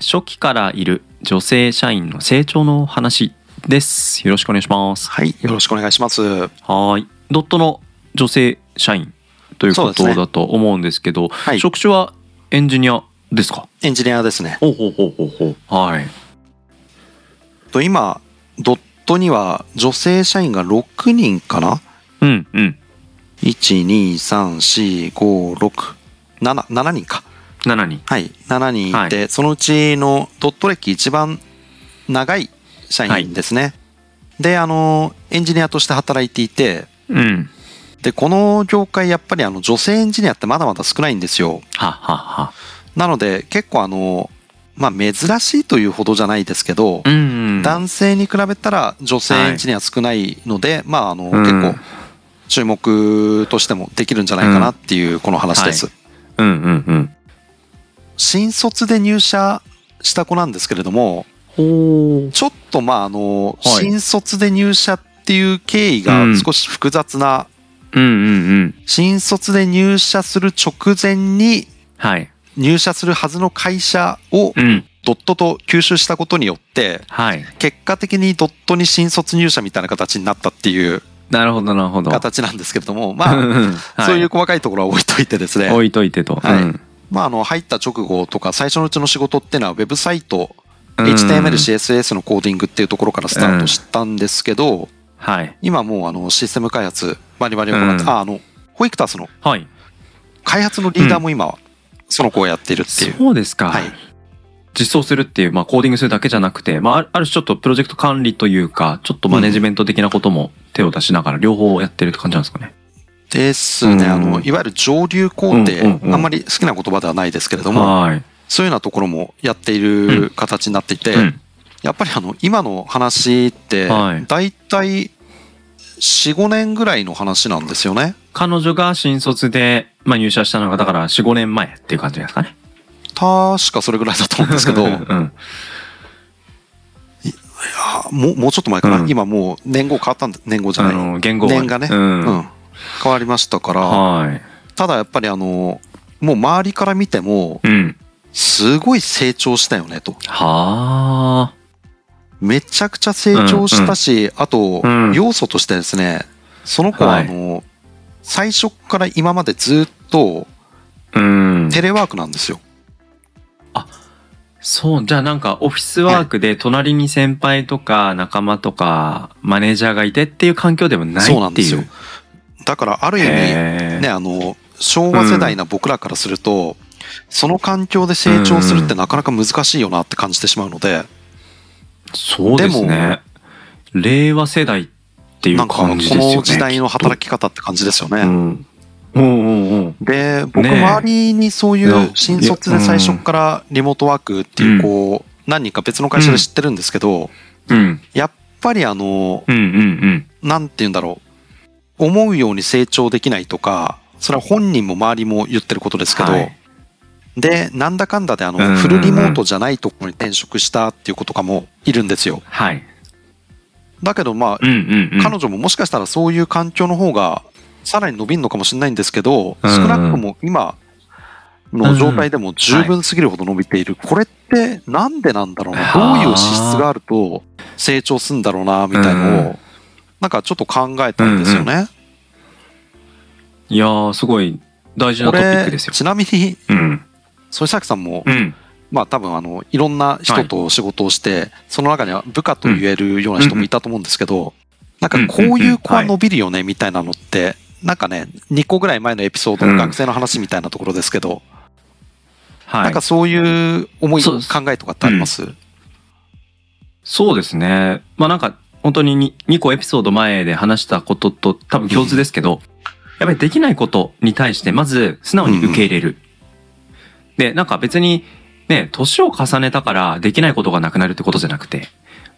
初期からいる女性社員の成長の話です。よろしくお願いします。はい、よろしくお願いします。はい。ドットの女性社員ということだと思うんですけどはい。職種はエンジニアですか？エンジニアですね。ほうほうほうほうほう。はい。と今ドットには女性社員が6人かな？うんうん。1234567 7人か7人。はい7人いて、そのうちのドット歴一番長い社員ですね、であのエンジニアとして働いていてうん。でこの業界やっぱりあの女性エンジニアってまだまだ少ないんですよ。ははは。なので結構あのまあ珍しいというほどじゃないですけど、うんうん男性に比べたら女性エンジニア少ないので、まああの、うん。結構注目としてもできるんじゃないかなっていうこの話です、うんうんうん新卒で入社した子なんですけれどもちょっとまああの、はい。新卒で入社っていう経緯が少し複雑な、うんうんうん。新卒で入社する直前にはい。入社するはずの会社をうん。ドットと吸収したことによってはい。結果的にドットに新卒入社みたいな形になったっていうなるほどなるほど。形なんですけれどもまああそういう細かいところは置いといてですね、置いといてと。はい。うんまあ、あの入った直後とか最初のうちの仕事っていうのはウェブサイトうん。HTML、CSS のコーディングっていうところからスタートしたんですけど、はい。今もうあのシステム開発バリバリ行って、うん。ああのホイクタスのはい。開発のリーダーも今はその子をやっているっていう、そうですか、はい。実装するっていう、まあ、コーディングするだけじゃなくて、まあある、ある種ちょっとプロジェクト管理というか、ちょっとマネジメント的なことも手を出しながら両方やってるって感じなんですかね。ですね、うん。あのいわゆる上流工程、うんうんうん。あんまり好きな言葉ではないですけれども、はい。そういうようなところもやっている形になっていて、うん。やっぱりあの今の話ってはい。大体45年ぐらいの話なんですよね。彼女が新卒で、まあ、入社したのが、だから4、5年前っていう感じですかね。確かそれぐらいだと思うんですけど。うん。あもうもうちょっと前かな、うん。今もう年号変わったんだ。年号じゃない。あの、言語は年がね、ううんん。変わりましたからはい。ただやっぱりあのもう周りから見てもうん。すごい成長したよねとはあ。めちゃくちゃ成長したし、あとうん要素としてですねその子ははいあの、最初から今までずっとうん。テレワークなんですよ。そう、じゃあなんかオフィスワークで隣に先輩とか仲間とかマネージャーがいてっていう環境でもないっていう。そうなんですよ。だからある意味ねあの昭和世代な僕らからすると、その環境で成長するってなかなか難しいよなって感じてしまうので、そうですね。令和世代っていう感じですよね。の時代の働き方って感じですよね。うん。うんうんうん。で僕周りにそういう新卒で最初からリモートワークっていうこう何人か別の会社で知ってるんですけどうん。やっぱりあのうんうんうん。なんて言うんだろう思うように成長できないとかそれは本人も周りも言ってることですけど、はい。でなんだかんだであうんうんうん。のフルリモートじゃないところに転職したっていう子とかもいるんですよ。はい。だけどまあうんうんうん。彼女ももしかしたらそういう環境の方がさらに伸びるのかもしれないんですけどうん少なくとも今の状態でも十分すぎるほど伸びている。これってなんでなんだろうな。はあどういう資質があると成長するんだろうなみたいのうんをなんかちょっと考えたんですよね。いやー、すごい大事なトピックですよ。ちなみにうん。添崎さんもうん。まあ多分あのいろんな人と仕事をしてその中には部下と言えるような人もいたと思うんですけどなんかこういう子は伸びるよねみたいなのってなんかね2個ぐらい前のエピソードの学生の話みたいなところですけどはい。なんかそういう思い考えとかってあります？そうですね。まあなんか、本当に 2, 個エピソード前で話したことと多分共通ですけど、やっぱりできないことに対してまず素直に受け入れる。で、なんか別にね、年を重ねたからできないことがなくなるってことじゃなくて、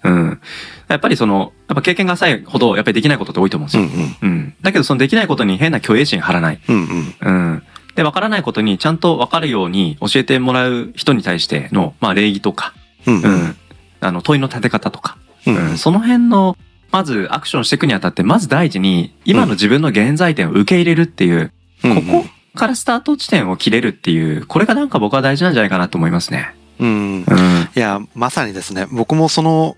うん。やっぱりその、やっぱ経験が浅いほど、やっぱりできないことって多いと思うんですよ。うん、うん、うん。だけどそのできないことに変な虚栄心張らない。うん、うん。うん。で、わからないことにちゃんとわかるように教えてもらう人に対しての、まあ礼儀とか、うん、うん、あの、問いの立て方とか、うん、うん、その辺の、まずアクションしていくにあたって、まず第一に、今の自分の現在点を受け入れるっていう、ここからスタート地点を切れるっていう、これがなんか僕は大事なんじゃないかなと思いますね。うん。うん、いや、まさにですね、僕もその、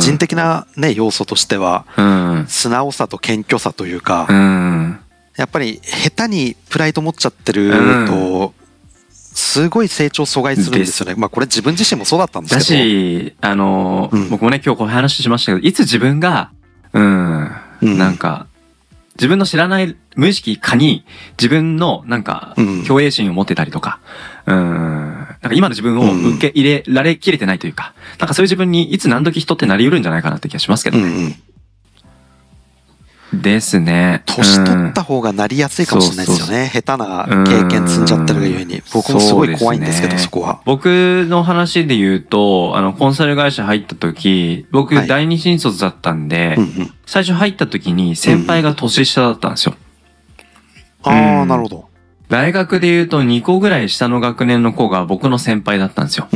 人的なね、要素としては、うん、素直さと謙虚さというか、うん、やっぱり下手にプライド持っちゃってると、すごい成長阻害するんですよね。まあこれ自分自身もそうだったんですけど。だし、あの、僕もね今日こういう話しましたけど、いつ自分が、うん、なんか、自分の知らない無意識かに自分のなんか、虚栄心を持ってたりとか、うん、なんか今の自分を受け入れられきれてないというか、なんかそういう自分にいつ何時人ってなり得るんじゃないかなって気がしますけどね。うんうんですね。年取った方がなりやすいかもしれないですよね。下手な経験積んじゃってるがゆえに。僕もすごい怖いんですけど、そこは。僕の話で言うと、あの、コンサル会社入った時、僕第二新卒だったんで、最初入った時に先輩が年下だったんですよ。ああ、なるほど。大学で言うと2個ぐらい下の学年の子が僕の先輩だったんですよ。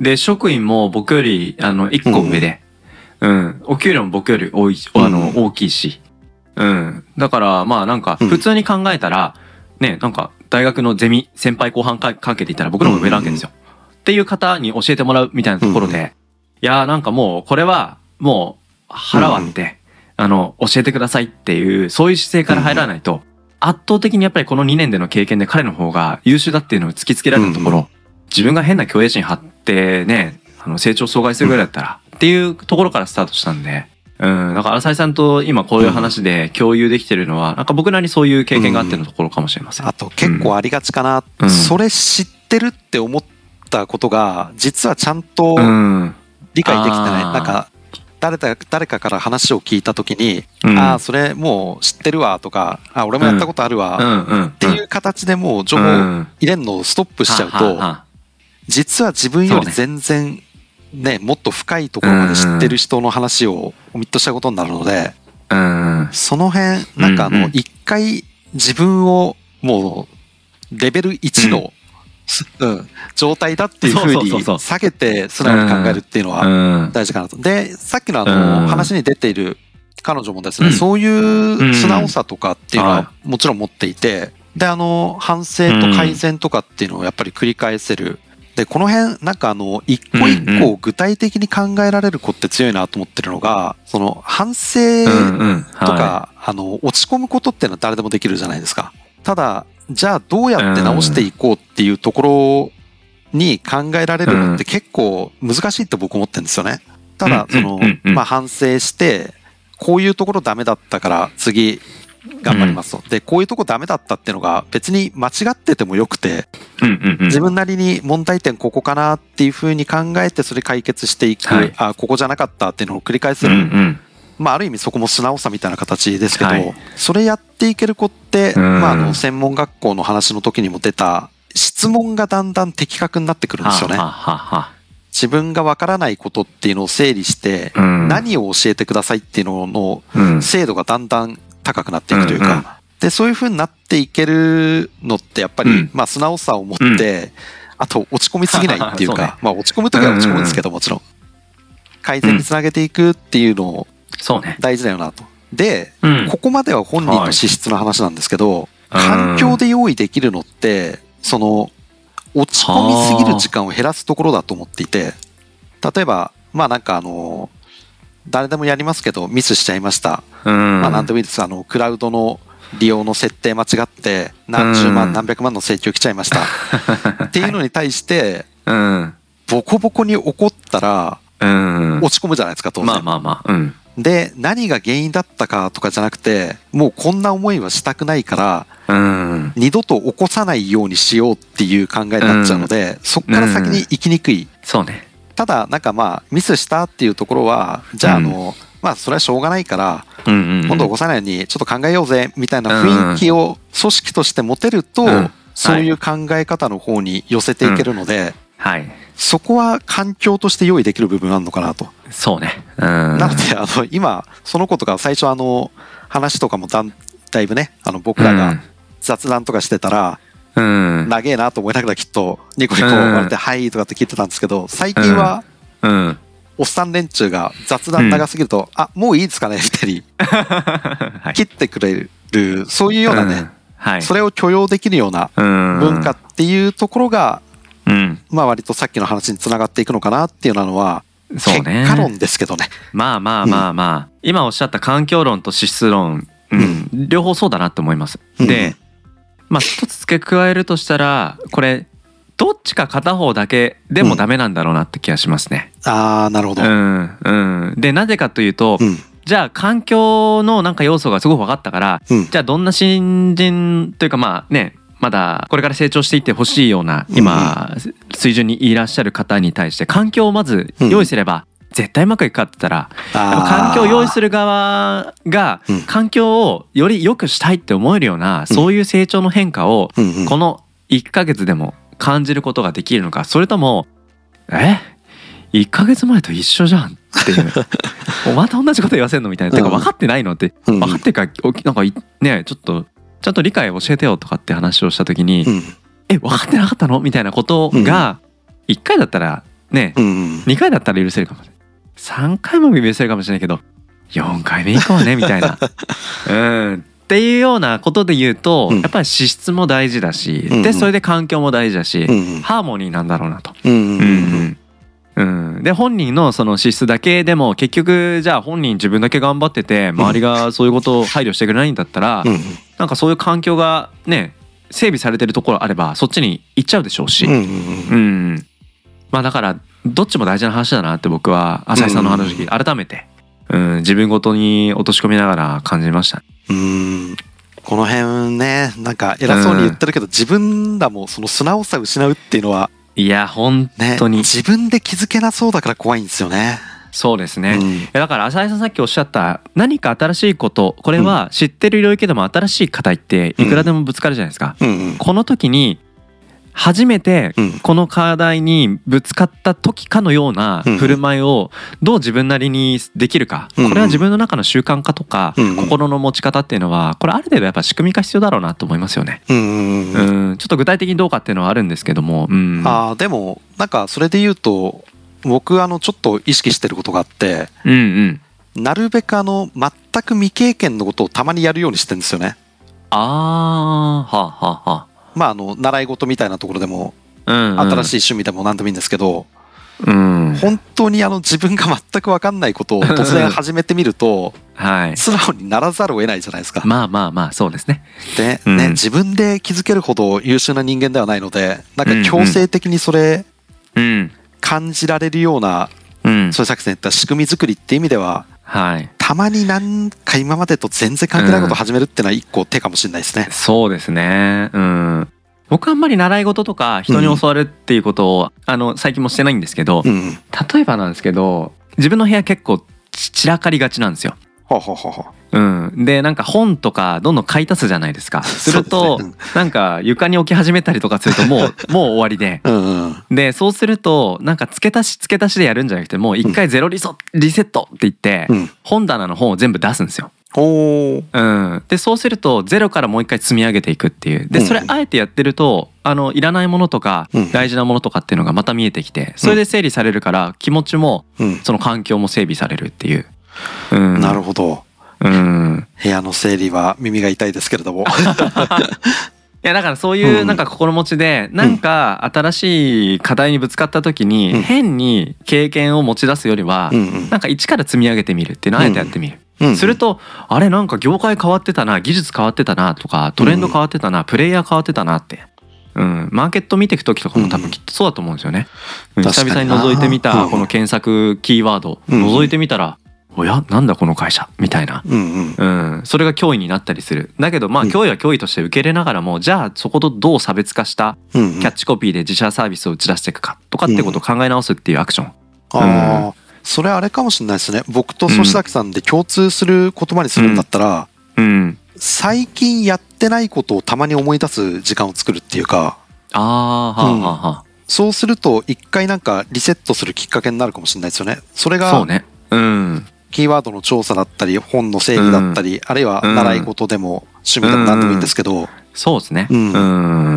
で、職員も僕より、あの、1個上で、うん、うん、お給料も僕より多い、あの、大きいし、うん。だから、まあなんか、普通に考えたら、ね、なんか、大学のゼミ、先輩後半関係で言ったら僕の方が上なわけですよ。っていう方に教えてもらうみたいなところで、いやーなんかもう、これは、もう、腹割って、あの、教えてくださいっていう、そういう姿勢から入らないと、圧倒的にやっぱりこの2年での経験で彼の方が優秀だっていうのを突きつけられるところ、自分が変な虚栄心張ってね、あの成長阻害するぐらいだったら、っていうところからスタートしたんで、うん、だから浅井さんと今こういう話で共有できてるのは、なんか僕なりにそういう経験があってのところかもしれません。あと結構ありがちかな、うん、それ知ってるって思ったことが、実はちゃんと理解できてない。なんか、誰か誰かから話を聞いた時に、うん、ああ、それもう知ってるわとか、あ俺もやったことあるわ、っていう形でもう情報入れんのをストップしちゃうと、実は自分より全然ね、もっと深いところまで知ってる人の話をオミットしたことになるので、うん、その辺、なんかあの、一回自分をもう、レベル1の、うん、状態だっていうふうに下げて素直に考えるっていうのは大事かなと。で、さっきのあの、話に出ている彼女もですね、そういう素直さとかっていうのはもちろん持っていて、で、あの、反省と改善とかっていうのをやっぱり繰り返せるで、この辺、なんかあの、一個一個具体的に考えられる子って強いなと思ってるのが、その、反省とか、あの、落ち込むことっていうのは誰でもできるじゃないですか。ただ、じゃあどうやって直していこうっていうところに考えられるのって結構難しいって僕思ってるんですよね。ただ、その、まあ反省して、こういうところダメだったから次頑張りますと。で、こういうとこダメだったっていうのが別に間違っててもよくて、自分なりに問題点ここかなっていうふうに考えてそれ解決していく、はい、あ、ここじゃなかったっていうのを繰り返する。うんうん。まあ、ある意味そこも素直さみたいな形ですけど、はい、それやっていける子って、まあ、あの、専門学校の話の時にも出た、質問がだんだん的確になってくるんですよね。ははは自分がわからないことっていうのを整理して、何を教えてくださいっていうのの精度がだんだん高くなっていくというか、うんうん、で、そういう風になっていけるのってやっぱり、うん、まあ素直さを持って、うん、あと落ち込みすぎないっていうか、ね、まあ落ち込むときは落ち込むんですけどもちろん、改善につなげていくっていうのを大事だよなと。で、ここまでは本人の資質の話なんですけど、環境で用意できるのって、その、落ち込みすぎる時間を減らすところだと思っていて、例えば、まあなんかあの、誰でもやりますけど、ミスしちゃいました。うん、まあ、なんでもいいです。あの、クラウドの利用の設定間違って、何十万、何百万の請求来ちゃいました。っていうのに対して、うん、ボコボコに怒ったら、うん、落ち込むじゃないですか、当然。まあまあまあ。うん、で、何が原因だったかとかじゃなくて、もうこんな思いはしたくないから、うん、二度と起こさないようにしようっていう考えになっちゃうので、そこから先に行きにくい。そうね。ただ、なんかまあ、ミスしたっていうところは、じゃあ、あの、まあ、それはしょうがないから、今度起こさないようにちょっと考えようぜ、みたいな雰囲気を組織として持てると、そういう考え方の方に寄せていけるので、はい。そこは環境として用意できる部分あるのかなと。そうね。うん。なので、あの、今、その子とか最初あの、話とかもだんだいぶね、あの、僕らが雑談とかしてたら、うん。うん。長えなと思いながらきっと、ニコニコ笑って、はいとかって聞いてたんですけど、最近は、うん。おっさん連中が雑談長すぎると、あ、もういいですかねみたいにはい。切ってくれる、そういうようなね、んはい。それを許容できるようなうん。文化っていうところが、うん。まあ割とさっきの話につながっていくのかなっていうのは、そうね。結果論ですけどね。まあまあまあまあ、今おっしゃった環境論と資質論、うん、両方そうだなって思います。うんで、まあ一つ付け加えるとしたら、これ、どっちか片方だけでもダメなんだろうなって気がしますね。ああ、なるほど。ううん。ん、うん。で、なぜかというと、うん。じゃあ環境のなんか要素がすごく分かったから、うん。じゃあどんな新人というかまあね、まだこれから成長していってほしいような今水準にいらっしゃる方に対して環境をまず用意すれば絶対うまくいくかって言ったら環境を用意する。る側がうん。環境をより良くしたいって思えるようなそういう成長の変化をうんうん。この1ヶ月でも感じることができるのかそれともえ？1ヶ月前と一緒じゃんっていう。おまた同じこと言わせんのみたいな。てかうん分かってないのって。うん。分かってるかおなんかいねちょっとちゃんと理解教えてよとかって話をした時にうん。え分かってなかったの？みたいなことが1回だったらねうんうん。2回だったら許せるかもしれない3回も許せるかもしれないけど4回目以降ねみたいな。うん。っていうようなことで言うと、うん。やっぱり資質も大事だし、うんうん。でそれで環境も大事だし、うんうん。ハーモニーなんだろうなと。で本人のその資質だけでも結局じゃあ本人自分だけ頑張ってて周りがそういうことを配慮してくれないんだったら、うんなんかそういう環境がね整備されてるところあればそっちに行っちゃうでしょうし、うんうん。うん、まあだからどっちも大事な話だなって僕は浅井さんの話を聞いて改めて、うん、自分ごとに落とし込みながら感じました。うんこの辺ねなんか偉そうに言ってるけど、自分らもその素直さを失うっていうのはいや本ね当に自分で気づけなそうだから怖いんですよね。そうですね。うんだから浅井さんさっきおっしゃった何か新しいことこれは知ってる領域でも新しい課題っていくらでもぶつかるじゃないですか。うんうんこの時に初めてうん。この課題にぶつかった時かのようなうん振る舞いをどう自分なりにできるか。うんこれは自分の中の習慣化とかうん心の持ち方っていうのはこれある程度やっぱ仕組み化必要だろうなと思いますよね。うんちょっと具体的にどうかっていうのはあるんですけども。うん。あーでもなんかそれで言うと僕あのちょっと意識してることがあってうんうん。なるべくあの全く未経験のことをたまにやるようにしてるんですよね。ああはあはあ。はまああの習い事みたいなところでもあ。うん、新しい趣味でも何でもいいんですけど、うん。本当にあの自分が全く分かんないことを 突然始めてみるとはい。素直にならざるを得ないじゃないですか。まあまあまあそうですね。で、うんね、自分で気づけるほど優秀な人間ではないのでなんか強制的にそれうん。感じられるような、うん。そういう作戦言った仕組み作りっていう意味でははい。たまになんか今までと全然関係ないことを始めるっていうのは一個手かもしれないですね。そうですね。うん。僕あんまり習い事とか人に教わるっていうことを、あの最近もしてないんですけど、うん。例えばなんですけど自分の部屋結構ち散らかりがちなんですよ。うん、でなんか本とかどんどん買い足すじゃないですか。するとなんか床に置き始めたりとかするともう もう終わりで。うんうん。でそうするとなんか付け足し付け足しでやるんじゃなくてもう一回ゼロリソリセットって言って、うん。本棚の本を全部出すんですよ。おー。うん、でそうするとゼロからもう一回積み上げていくっていうでうんそれあえてやってるとあのいらないものとかうん大事なものとかっていうのがまた見えてきてそれで整理されるから気持ちもうん。その環境も整備されるっていう。うん、なるほど。うん、部屋の整理は耳が痛いですけれども。いやだからそういううん。なんか心持ちでなんか新しい課題にぶつかった時うん。に変に経験を持ち出すよりはうなんか一から積み上げてみるっていうのをあえてやってみる。うん。するとあれなんか業界変わってたな技術変わってたなとかトレンド変わってたなプレイヤー変わってたなって。うん、マーケット見ていく時とかも多分きっとそうだと思うんですよね。久々に覗いてみたうん。この検索キーワードうん。覗いてみたら「おやなんだこの会社」みたいな。うんうん。うん、それが脅威になったりするだけどまあうん脅威は脅威として受け入れながらもじゃあそことどう差別化したうんうんキャッチコピーで自社サービスを打ち出していくかとかってことを考え直すっていうアクション。ああ、それあれかもしれないですね。僕と粗崎さんで共通する言葉にするんだったら、うん、最近やってないことをたまに思い出す時間を作るっていうか、ああはあはあはあ。そうすると一回なんかリセットするきっかけになるかもしれないですよね。それがそうね。うん。キーワードの調査だったり、本の整理だったり、あるいは習い事でも趣味でも何でもいいんですけど、そうですね。うんう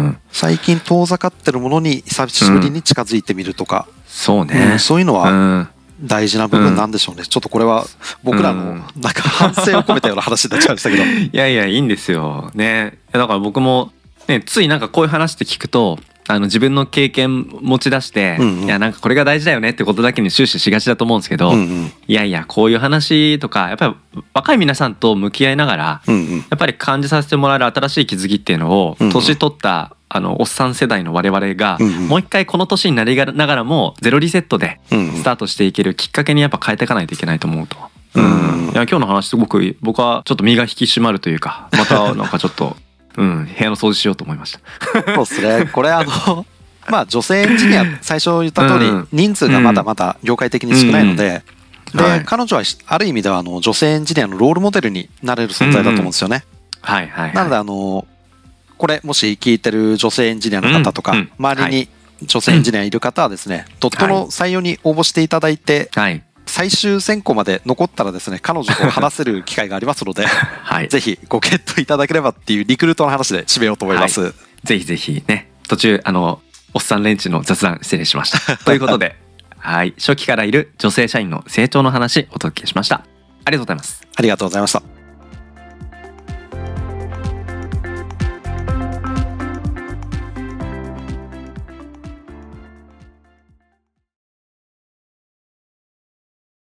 ん。最近遠ざかってるものに久しぶりに近づいてみるとか、うそうねん。そういうのうはん。大事な部分なんでしょうね。ちょっとこれは僕らのうんなんか反省を込めたような話になっちゃいましたけど。いやいや、いいんですよ。ね。だから僕も、ね、ついなんかこういう話って聞くと、あの自分の経験持ち出して、うんうん。いやなんかこれが大事だよねってことだけに終始しがちだと思うんですけど、うんうん。いやいやこういう話とかやっぱり若い皆さんと向き合いながらうんうん。やっぱり感じさせてもらえる新しい気づきっていうのをうんうん。年取ったあのおっさん世代の我々がうんうん。もう一回この年になりながらもゼロリセットでスタートしていけるきっかけにやっぱ変えていかないといけないと思うと。ううん。ん、いや今日の話すごく僕はちょっと身が引き締まるというかまたなんかちょっと、うん、部屋の掃除しようと思いました。そうですね。これあの、まあ女性エンジニア、最初言った通りうん、人数がまだまだ業界的に少ないので、で、はい。彼女はある意味ではあの女性エンジニアのロールモデルになれる存在だと思うんですよね。はいはい、はい。なのであの、これもし聞いてる女性エンジニアの方とかうん。うん、周りに女性エンジニアいる方はですね、ドットの採用に応募していただいて、はい最終選考まで残ったらですね、彼女と話せる機会がありますので、はい、ぜひご検討いただければっていうリクルートの話で締めようと思います。ぜひぜひね途中あのおっさんレンチの雑談失礼しました。ということではい初期からいる女性社員の成長の話お届けしました。ありがとうございます。ありがとうございました。